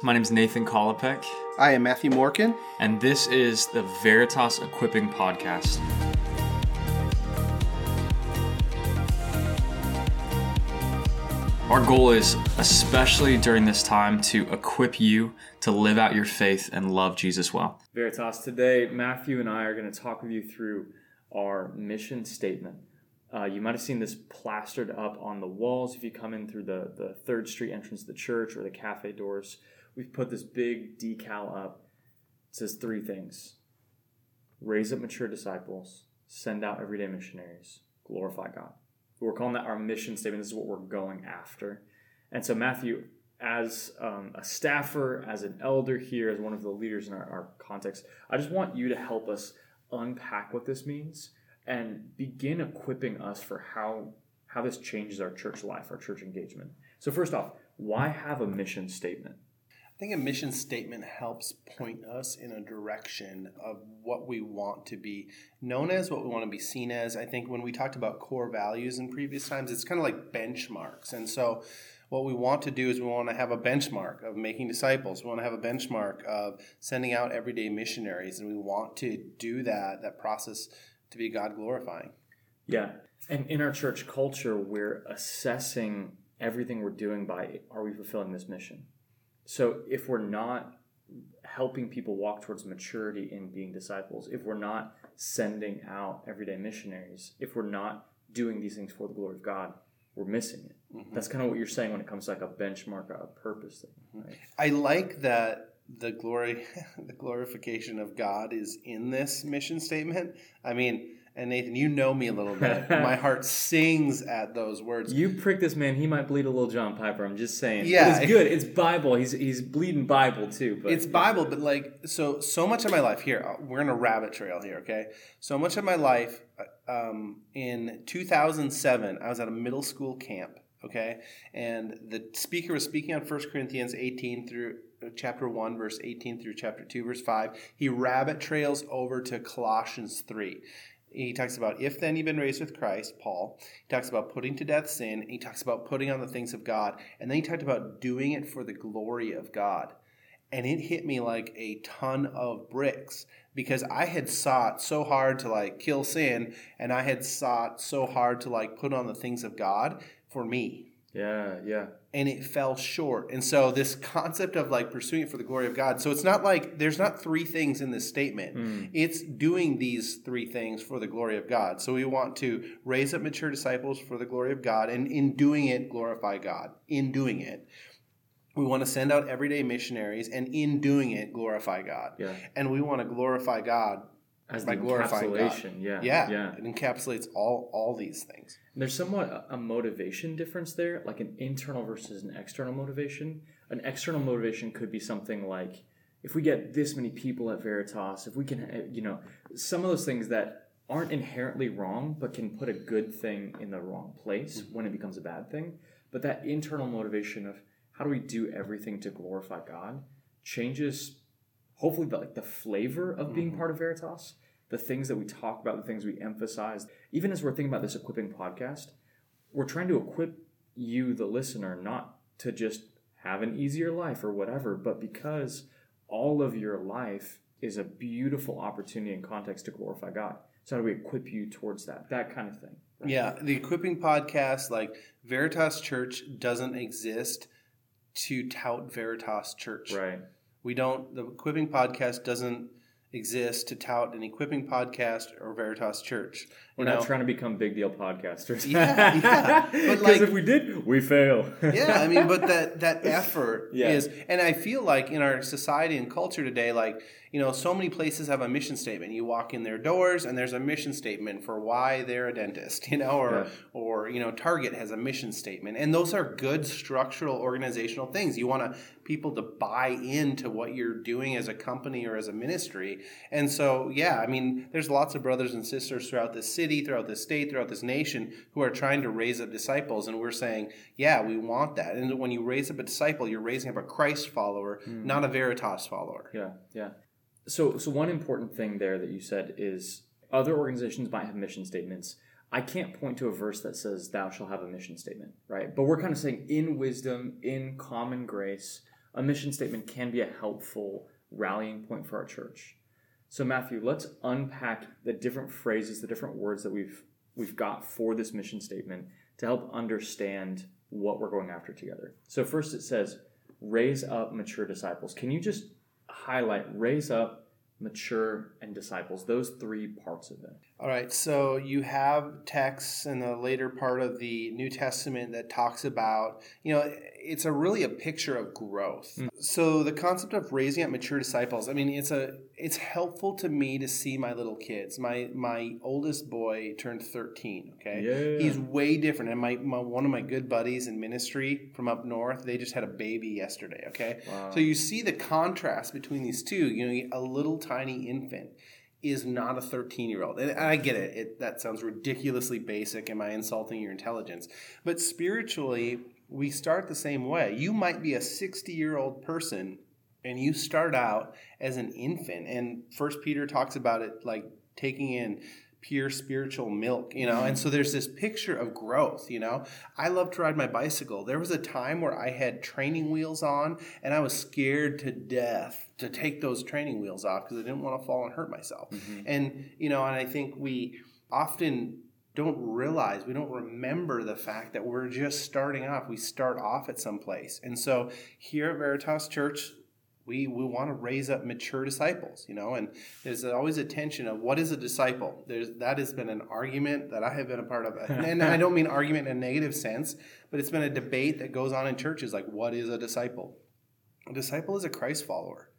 My name is Nathan Kolopek, I am Matthew Morkin. and this is the Veritas Equipping Podcast. Our goal is, especially during this time, to equip you to live out your faith and love Jesus well. Veritas, today, Matthew and I are going to talk with you through our mission statement. Uh, you might have seen this plastered up on the walls if you come in through the, the Third Street entrance of the church or the cafe doors. We've put this big decal up. It says three things raise up mature disciples, send out everyday missionaries, glorify God. We're calling that our mission statement. This is what we're going after. And so, Matthew, as um, a staffer, as an elder here, as one of the leaders in our, our context, I just want you to help us unpack what this means and begin equipping us for how how this changes our church life, our church engagement. So first off, why have a mission statement? I think a mission statement helps point us in a direction of what we want to be known as, what we want to be seen as. I think when we talked about core values in previous times, it's kind of like benchmarks. And so what we want to do is we want to have a benchmark of making disciples. We want to have a benchmark of sending out everyday missionaries. And we want to do that, that process to be God glorifying. Yeah. And in our church culture, we're assessing everything we're doing by are we fulfilling this mission? So if we're not helping people walk towards maturity in being disciples, if we're not sending out everyday missionaries, if we're not doing these things for the glory of God, we're missing it. Mm-hmm. That's kind of what you're saying when it comes to like a benchmark, a purpose thing. Right? I like that the glory, the glorification of God is in this mission statement. I mean, and Nathan, you know me a little bit. My heart sings at those words. You prick this man, he might bleed a little John Piper. I'm just saying. Yeah, it's good. It's Bible. He's he's bleeding Bible too. But it's Bible, but like so so much of my life here. Uh, we're in a rabbit trail here. Okay, so much of my life. Uh, um, in 2007, I was at a middle school camp. Okay, and the speaker was speaking on 1 Corinthians 18 through uh, chapter 1 verse 18 through chapter 2 verse 5 he rabbit trails over to colossians 3 he talks about if then you've been raised with Christ, Paul. He talks about putting to death sin. He talks about putting on the things of God. And then he talked about doing it for the glory of God. And it hit me like a ton of bricks because I had sought so hard to like kill sin and I had sought so hard to like put on the things of God for me. Yeah, yeah. And it fell short. And so this concept of like pursuing it for the glory of God. So it's not like there's not three things in this statement. Mm. It's doing these three things for the glory of God. So we want to raise up mature disciples for the glory of God and in doing it glorify God. In doing it. We want to send out everyday missionaries and in doing it glorify God. Yeah. And we want to glorify God as by glorifying God. Yeah, yeah, yeah. It encapsulates all all these things. there's somewhat a motivation difference there, like an internal versus an external motivation. An external motivation could be something like, if we get this many people at Veritas, if we can, eh, you know, some of those things that aren't inherently wrong, but can put a good thing in the wrong place mm-hmm. when it becomes a bad thing. But that internal motivation of how do we do everything to glorify God changes hopefully the, like the flavor of being mm-hmm. part of Veritas, the things that we talk about, the things we emphasize. Even as we're thinking about this equipping podcast, we're trying to equip you, the listener, not to just have an easier life or whatever, but because all of your life is a beautiful opportunity and context to glorify God. So how do we equip you towards that? That kind of thing. Right? Yeah, the equipping podcast, like Veritas Church, doesn't exist to tout Veritas Church. Right. We don't. The equipping podcast doesn't exist to tout an equipping podcast or Veritas Church. We're not trying to become big deal podcasters. Yeah, yeah. But like, if we did, we fail. yeah, I mean, but that that effort yeah. is, and I feel like in our society and culture today, like you know, so many places have a mission statement. You walk in their doors, and there's a mission statement for why they're a dentist, you know, or yeah. or you know, Target has a mission statement, and those are good structural organizational things. You want to people to buy into what you're doing as a company or as a ministry, and so yeah, I mean, there's lots of brothers and sisters throughout this city, throughout this state, throughout this nation who are trying to raise up disciples, and we're saying, yeah, we want that. And when you raise up a disciple, you're raising up a Christ follower, mm. not a Veritas follower. Yeah, yeah. So, so one important thing there that you said is other organizations might have mission statements. I can't point to a verse that says "Thou shall have a mission statement," right? But we're kind of saying, in wisdom, in common grace, a mission statement can be a helpful rallying point for our church. So Matthew, let's unpack the different phrases, the different words that we've we've got for this mission statement to help understand what we're going after together. So first it says raise up mature disciples. Can you just highlight raise up mature, and disciples, those three parts of it. All right, so you have texts in the later part of the New Testament that talks about, you know, it's a really a picture of growth. Mm. So the concept of raising up mature disciples, I mean, it's a it's helpful to me to see my little kids. My my oldest boy turned 13, okay? Yeah. He's way different and my, my one of my good buddies in ministry from up north, they just had a baby yesterday, okay? Wow. So you see the contrast between these two, you know, a little tiny infant is not a 13 year old. And I get it. it. That sounds ridiculously basic. Am I insulting your intelligence? But spiritually, we start the same way. You might be a 60 year old person and you start out as an infant. And First Peter talks about it like taking in pure spiritual milk, you know. And so there's this picture of growth, you know. I love to ride my bicycle. There was a time where I had training wheels on and I was scared to death to take those training wheels off because I didn't want to fall and hurt myself. Mm-hmm. And, you know, and I think we often don't realize, we don't remember the fact that we're just starting off. We start off at some place. And so here at Veritas Church, we, we want to raise up mature disciples, you know, and there's always a tension of what is a disciple. There's that has been an argument that I have been a part of, and I don't mean argument in a negative sense, but it's been a debate that goes on in churches like what is a disciple? A disciple is a Christ follower,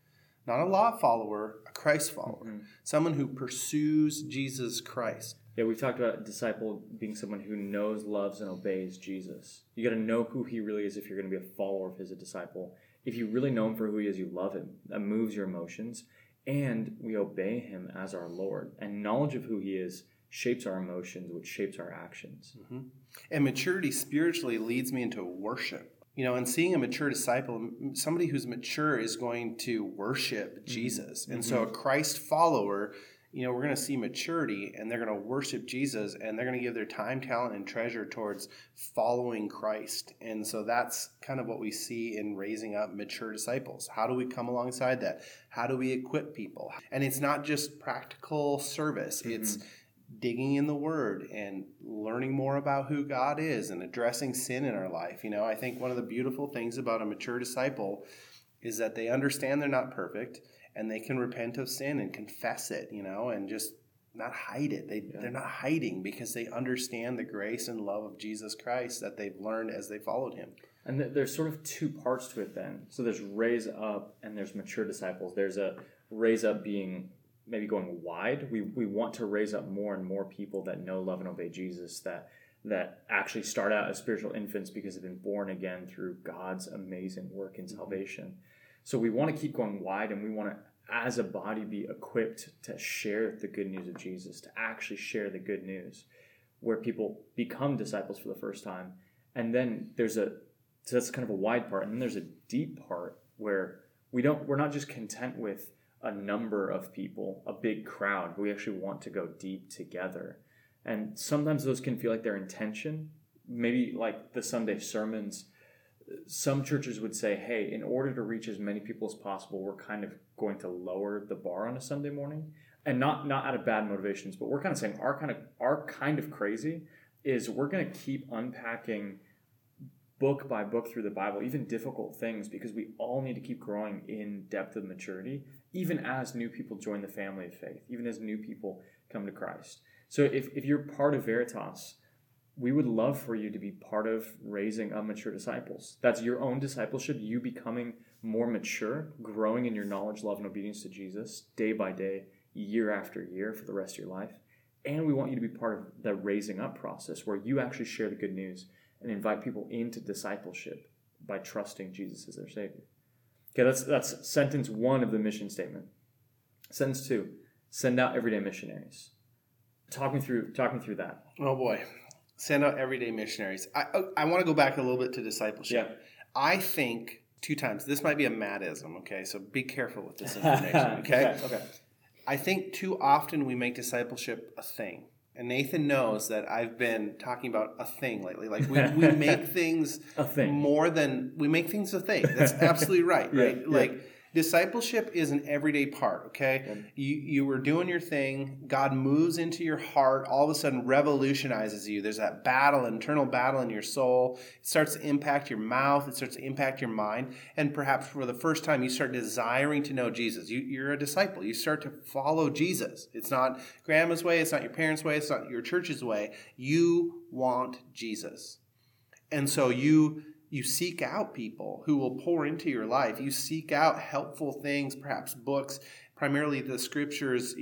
not a law follower, a Christ follower, mm-hmm. someone who pursues Jesus Christ. Yeah, we've talked about a disciple being someone who knows, loves, and obeys Jesus. You got to know who he really is if you're going to be a follower of his, a disciple if you really know him for who he is, you love him. That moves your emotions. And we obey him as our Lord. And knowledge of who he is shapes our emotions, which shapes our actions. Mm-hmm. And maturity spiritually leads me into worship. You know, and seeing a mature disciple, somebody who's mature is going to worship mm-hmm. Jesus. And mm-hmm. so a Christ follower you know, we're going to see maturity and they're going to worship Jesus and they're going to give their time, talent, and treasure towards following Christ. And so that's kind of what we see in raising up mature disciples. How do we come alongside that? How do we equip people? And it's not just practical service, mm-hmm. it's digging in the word and learning more about who God is and addressing sin in our life. You know, I think one of the beautiful things about a mature disciple is that they understand they're not perfect and they can repent of sin and confess it, you know, and just not hide it. They yeah. they're not hiding because they understand the grace and love of Jesus Christ that they've learned as they followed him. And there's sort of two parts to it then. So there's raise up and there's mature disciples. There's a raise up being maybe going wide. We we want to raise up more and more people that know, love, and obey Jesus that that actually start out as spiritual infants because they've been born again through God's amazing work in mm-hmm. salvation. So we want to keep going wide and we want to as a body be equipped to share the good news of Jesus, to actually share the good news where people become disciples for the first time. And then there's a so that's kind of a wide part. And then there's a deep part where we don't we're not just content with a number of people, a big crowd, we actually want to go deep together. And sometimes those can feel like their intention. Maybe like the Sunday sermons some churches would say, hey, in order to reach as many people as possible, we're kind of going to lower the bar on a Sunday morning. And not not out of bad motivations, but we're kind of saying our kind of our kind of crazy is we're going to keep unpacking book by book through the Bible, even difficult things, because we all need to keep growing in depth of maturity, even as new people join the family of faith, even as new people come to Christ. So if, if you're part of Veritas, we would love for you to be part of raising up mature disciples. That's your own discipleship, you becoming more mature, growing in your knowledge, love, and obedience to Jesus day by day, year after year for the rest of your life. And we want you to be part of the raising up process where you actually share the good news and invite people into discipleship by trusting Jesus as their Savior. Okay, that's, that's sentence one of the mission statement. Sentence two, send out everyday missionaries. Talk me through, talk me through that. Oh boy send out everyday missionaries. I oh, I want to go back a little bit to discipleship. Yeah. I think two times. This might be a madism. Okay, so be careful with this information. Okay. okay. okay. I think too often we make discipleship a thing. And Nathan knows that I've been talking about a thing lately. Like we, we make things a thing more than we make things a thing. That's absolutely right, right? Yeah, like yeah. Discipleship is an everyday part, okay? Yeah. You you were doing your thing, God moves into your heart, all of a sudden revolutionizes you. There's that battle, internal battle in your soul. It starts to impact your mouth, it starts to impact your mind, and perhaps for the first time you start desiring to know Jesus. You, you're a disciple. You start to follow Jesus. It's not grandma's way, it's not your parents' way, it's not your church's way. You want Jesus. And so you you seek out people who will pour into your life. You seek out helpful things, perhaps books, primarily the scriptures,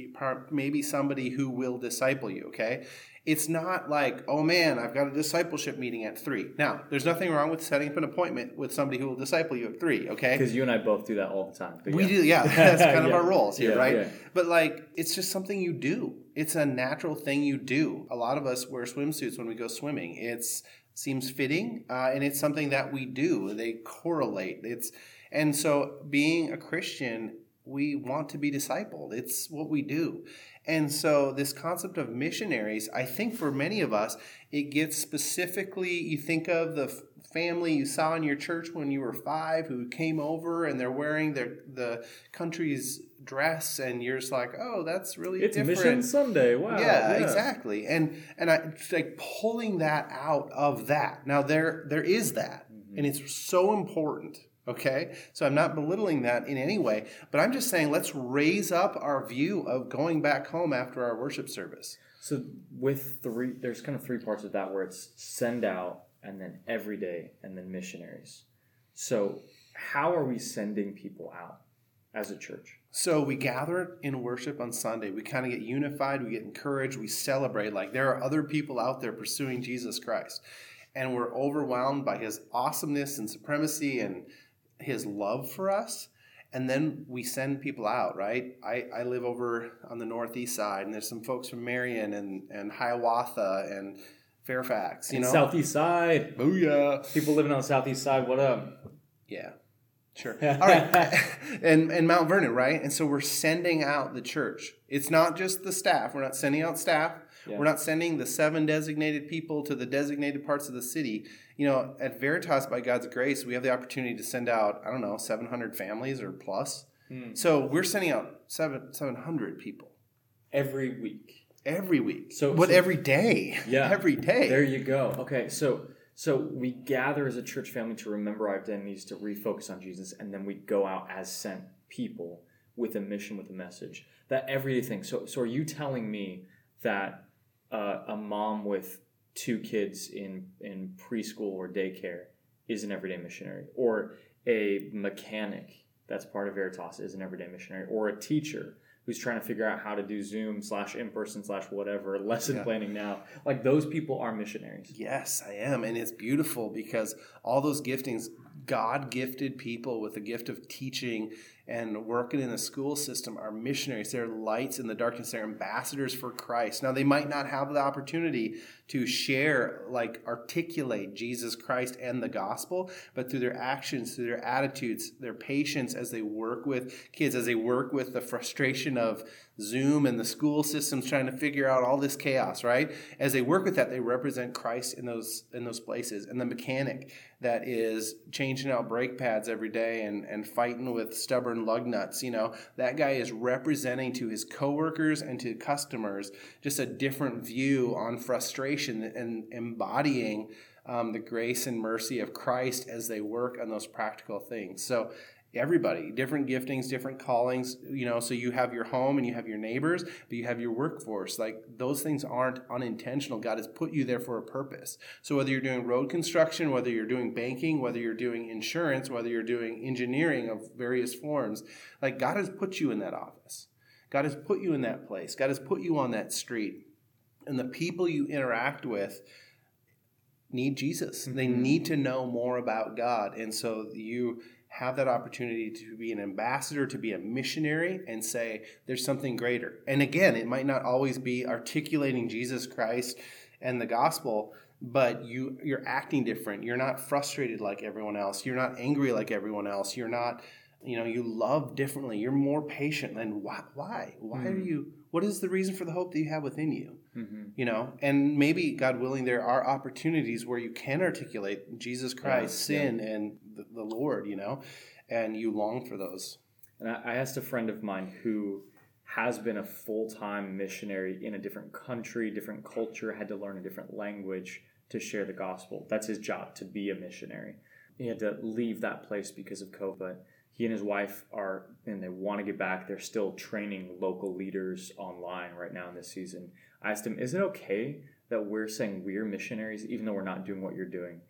maybe somebody who will disciple you, okay? It's not like, oh man, I've got a discipleship meeting at three. Now, there's nothing wrong with setting up an appointment with somebody who will disciple you at three, okay? because you and I both do that all the time We yeah. do, yeah. That's kind of our roles here, Yeah, right? yeah. But like, it's just something you do. It's a natural thing you do. A lot of us wear swimsuits when we go swimming. It's seems fitting, uh, and it's something that we do. They correlate. It's and so being a Christian, we want to be discipled. It's what we do. And so this concept of missionaries, I think for many of us, it gets specifically. You think of the family you saw in your church when you were five who came over and they're wearing their the country's dress, and you're just like, oh, that's really it's different. Mission Sunday wow yeah, exactly. And and I it's like pulling that out of that. Now there there is that, Mm-hmm. and it's so important. Okay, so I'm not belittling that in any way, but I'm just saying let's raise up our view of going back home after our worship service. So with three, there's kind of three parts of that where it's send out and then every day and then missionaries. So how are we sending people out as a church? So we gather in worship on Sunday. We kind of get unified, we get encouraged, we celebrate like there are other people out there pursuing Jesus Christ. And we're overwhelmed by his awesomeness and supremacy and his love for us. And then we send people out, right? I, I live over on the northeast side, and there's some folks from Marion and, and Hiawatha and Fairfax, you And know? Southeast side. Booyah. People living on the southeast side, what up? Yeah. Sure. All right. and and Mount Vernon, right? And so we're sending out the church. It's not just the staff. We're not sending out staff. Yeah. We're not sending the seven designated people to the designated parts of the city. You know, at Veritas, by God's grace, we have the opportunity to send out, I don't know, 700 families or plus. Hmm. So we're sending out seven, 700 people Every week. every week. So- but so- every day. Yeah. Every day. There you go. Okay, so so we gather as a church family to remember our identities, to refocus on Jesus, and then we go out as sent people with a mission, with a message. That everyday thing. So so are you telling me that uh, a mom with two kids in in preschool or daycare is an everyday missionary, or a mechanic that's part of Veritas is an everyday missionary, or a teacher who's trying to figure out how to do Zoom slash in person slash whatever lesson Yeah. planning now. Like those people are missionaries. Yes, I am. And it's beautiful because all those giftings, God gifted people with the gift of teaching and working in the school system are missionaries. They're lights in the darkness. They're ambassadors for Christ. Now, they might not have the opportunity to share, like articulate Jesus Christ and the gospel, but through their actions, through their attitudes, their patience as they work with kids, as they work with the frustration of Zoom and the school systems trying to figure out all this chaos, right? As they work with that, they represent Christ in those in those places. And the mechanic that is changing out brake pads every day and, and fighting with stubborn lug nuts, you know, that guy is representing to his coworkers and to customers just a different view on frustration and embodying um, the grace and mercy of Christ as they work on those practical things. So everybody different giftings different callings you know so you have your home and you have your neighbors but you have your workforce like those things aren't unintentional god has put you there for a purpose so whether you're doing road construction whether you're doing banking whether you're doing insurance whether you're doing engineering of various forms like god has put you in that office god has put you in that place god has put you on that street and the people you interact with need Jesus. They Mhm. need to know more about God. And so you have that opportunity to be an ambassador, to be a missionary, and say, there's something greater. And again, it might not always be articulating Jesus Christ and the gospel, but you you're acting different. You're not frustrated like everyone else. You're not angry like everyone else. You're not you know you love differently you're more patient and why why why mm-hmm. are you what is the reason for the hope that you have within you mm-hmm. you know and maybe god willing there are opportunities where you can articulate jesus christ yeah, sin yeah. and the, the, lord you know and you long for those and I, I asked a friend of mine who has been a full-time missionary in a different country different culture had to learn a different language to share the gospel that's his job to be a missionary he had to leave that place because of covid he and his wife are and they want to get back they're still training local leaders online right now in this season. I asked him is it okay that we're saying we're missionaries even though we're not doing what you're doing?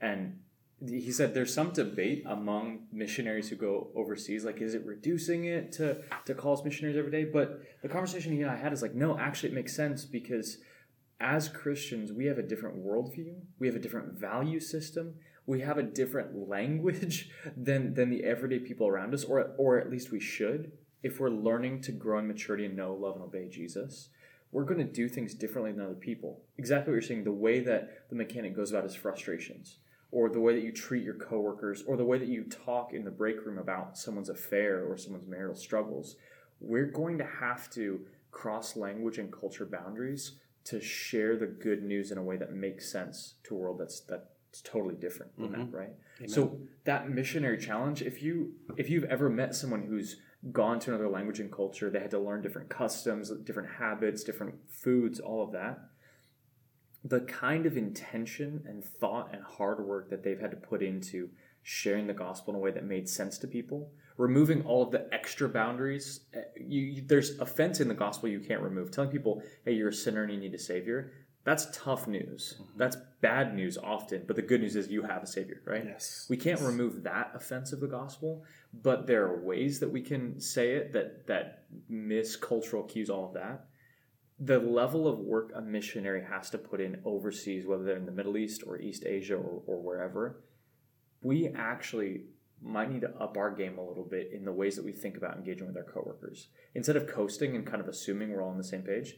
And he said there's some debate among missionaries who go overseas like is it reducing it to to call us missionaries every day? But the conversation he and i had is like no actually it makes sense because as christians we have a different worldview we have a different value system we have a different language than than the everyday people around us, or or at least we should. If we're learning to grow in maturity and know, love, and obey Jesus, we're going to do things differently than other people. Exactly what you're saying. The way that the mechanic goes about his frustrations, or the way that you treat your coworkers, or the way that you talk in the break room about someone's affair or someone's marital struggles, we're going to have to cross language and culture boundaries to share the good news in a way that makes sense to a world that's that it's totally different than mm-hmm. that, right? Amen. So that missionary challenge, if you if you've ever met someone who's gone to another language and culture, they had to learn different customs, different habits, different foods, all of that. The kind of intention and thought and hard work that they've had to put into sharing the gospel in a way that made sense to people, removing all of the extra boundaries. Eh, you, you, there's offense in the gospel you can't remove. Telling people, "Hey, you're a sinner and you need a savior." That's tough news. Mm-hmm. That's bad news often, but the good news is you have a savior, right? Yes. We can't remove that offense of the gospel, but there are ways that we can say it that that miss cultural cues, all of that. The level of work a missionary has to put in overseas, whether they're in the Middle East or East Asia or, or wherever, we actually might need to up our game a little bit in the ways that we think about engaging with our coworkers. Instead of coasting and kind of assuming we're all on the same page,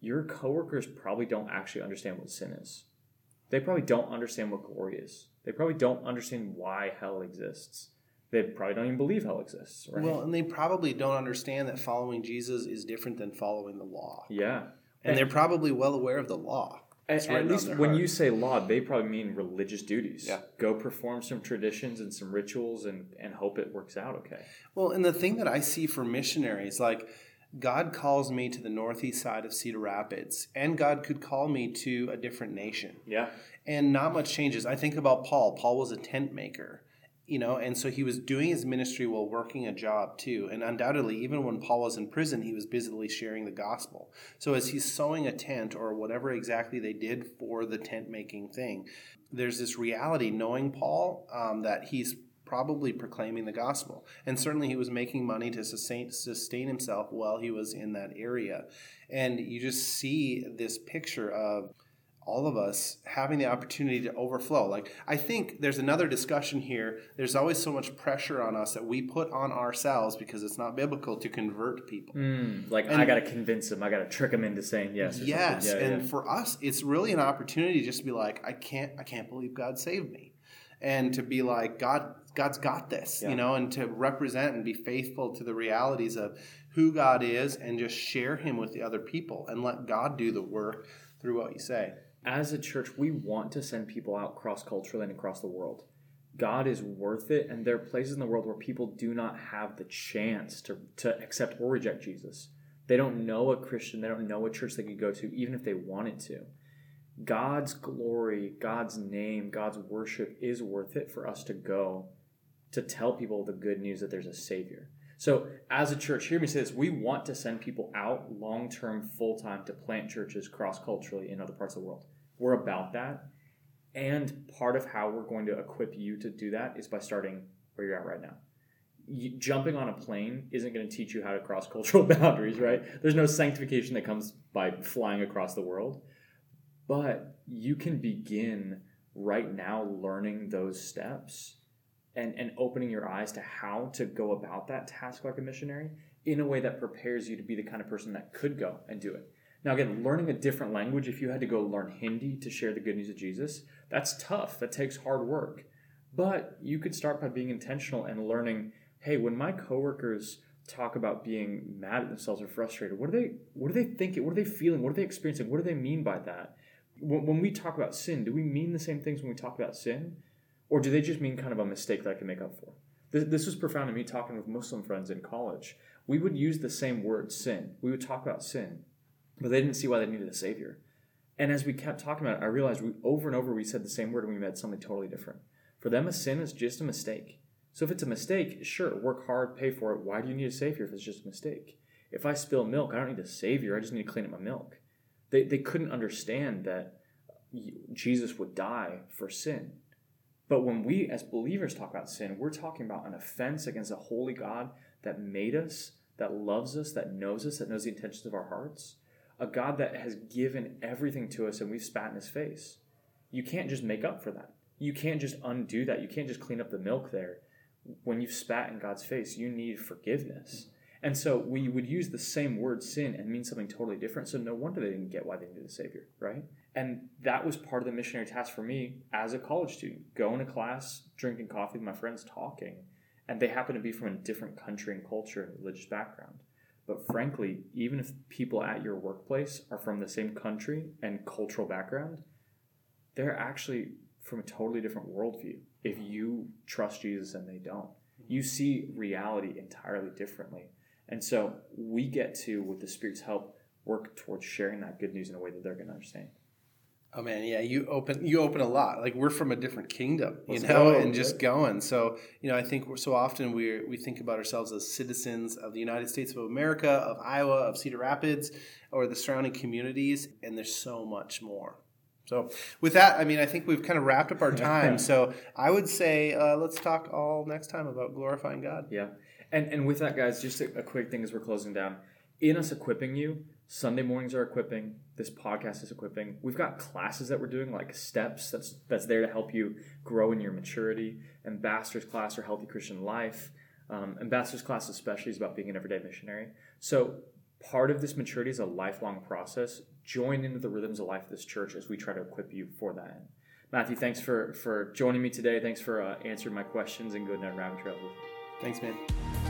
your coworkers probably don't actually understand what sin is. They probably don't understand what glory is. They probably don't understand why hell exists. They probably don't even believe hell exists. Right? Well, and they probably don't understand that following Jesus is different than following the law. Yeah. And, and they're probably well aware of the law. At, at least when heart. you say law, they probably mean religious duties. Yeah. Go perform some traditions and some rituals and, and hope it works out okay. Well, and the thing that I see for missionaries, like – God calls me to the northeast side of Cedar Rapids, and God could call me to a different nation. Yeah. And not much changes. I think about Paul. Paul was a tent maker, you know, and so he was doing his ministry while working a job too. And undoubtedly, even when Paul was in prison, he was busily sharing the gospel. So as he's sewing a tent or whatever exactly they did for the tent making thing, there's this reality knowing Paul um, that he's probably proclaiming the gospel. And certainly he was making money to sustain, sustain himself while he was in that area. And you just see this picture of all of us having the opportunity to overflow. Like, I think there's another discussion here. There's always so much pressure on us that we put on ourselves because it's not biblical to convert people. Mm, like, and, I got to convince them, I got to trick them into saying yes. yes. Yeah, and yeah. for us, it's really an opportunity just to be like, I can't, I can't believe God saved me and to be like God God's got this, yeah. you know, and to represent and be faithful to the realities of who God is and just share him with the other people and let God do the work through what you say. As a church, we want to send people out cross culturally and across the world. God is worth it, and there are places in the world where people do not have the chance to, to accept or reject Jesus. They don't know a Christian, they don't know a church they could go to, even if they wanted to. God's glory, God's name, God's worship is worth it for us to go to tell people the good news that there's a Savior. So, as a church, hear me say this we want to send people out long term, full time to plant churches cross culturally in other parts of the world. We're about that. And part of how we're going to equip you to do that is by starting where you're at right now. You, jumping on a plane isn't going to teach you how to cross cultural boundaries, right? There's no sanctification that comes by flying across the world. But you can begin right now learning those steps and, and opening your eyes to how to go about that task like a missionary in a way that prepares you to be the kind of person that could go and do it. Now, again, learning a different language, if you had to go learn Hindi to share the good news of Jesus, that's tough. That takes hard work. But you could start by being intentional and learning hey, when my coworkers talk about being mad at themselves or frustrated, what are they what are they thinking? What are they feeling? What are they experiencing? What do they mean by that? When, when we talk about sin, do we mean the same things when we talk about sin? Or do they just mean kind of a mistake that I can make up for? This, this was profound to me talking with Muslim friends in college. We would use the same word, sin. We would talk about sin, but they didn't see why they needed a savior. And as we kept talking about it, I realized we over and over we said the same word and we meant something totally different. For them, a sin is just a mistake. So if it's a mistake, sure, work hard, pay for it. Why do you need a savior if it's just a mistake? If I spill milk, I don't need a savior. I just need to clean up my milk. They, they couldn't understand that uh, Jesus would die for sin. But when we as believers talk about sin, we're talking about an offense against a holy God that made us, that loves us, that knows us, that knows the intentions of our hearts. A God that has given everything to us and we've spat in his face. You can't just make up for that. You can't just undo that. You can't just clean up the milk there. When you've spat in God's face, you need forgiveness. And so we would use the same word sin and mean something totally different. So no wonder they didn't get why they needed a savior, right? And that was part of the missionary task for me as a college student. Going to class, drinking coffee with my friends, talking. And they happen to be from a different country and culture and religious background. But frankly, even if people at your workplace are from the same country and cultural background, they're actually from a totally different worldview if you trust Jesus and they don't. You see reality entirely differently. And so we get to, with the Spirit's help, work towards sharing that good news in a way that they're going to understand. Oh man, yeah, you open you open a lot. Like we're from a different kingdom, you Let's know, and just going. So you know, I think so often we we think about ourselves as citizens of the United States of America, of Iowa, of Cedar Rapids, or the surrounding communities, and there's so much more. So with that, I mean, I think we've kind of wrapped up our time. so I would say uh, let's talk all next time about glorifying God. Yeah. And and with that, guys, just a, a quick thing as we're closing down. In us equipping you, Sunday mornings are equipping. This podcast is equipping. We've got classes that we're doing, like steps that's that's there to help you grow in your maturity. Ambassadors class or healthy Christian life. Um, ambassadors class especially is about being an everyday missionary. So part of this maturity is a lifelong process. Join into the rhythms of life of this church as we try to equip you for that. Matthew, thanks for for joining me today. Thanks for uh, answering my questions and going down rabbit me. Thanks, man.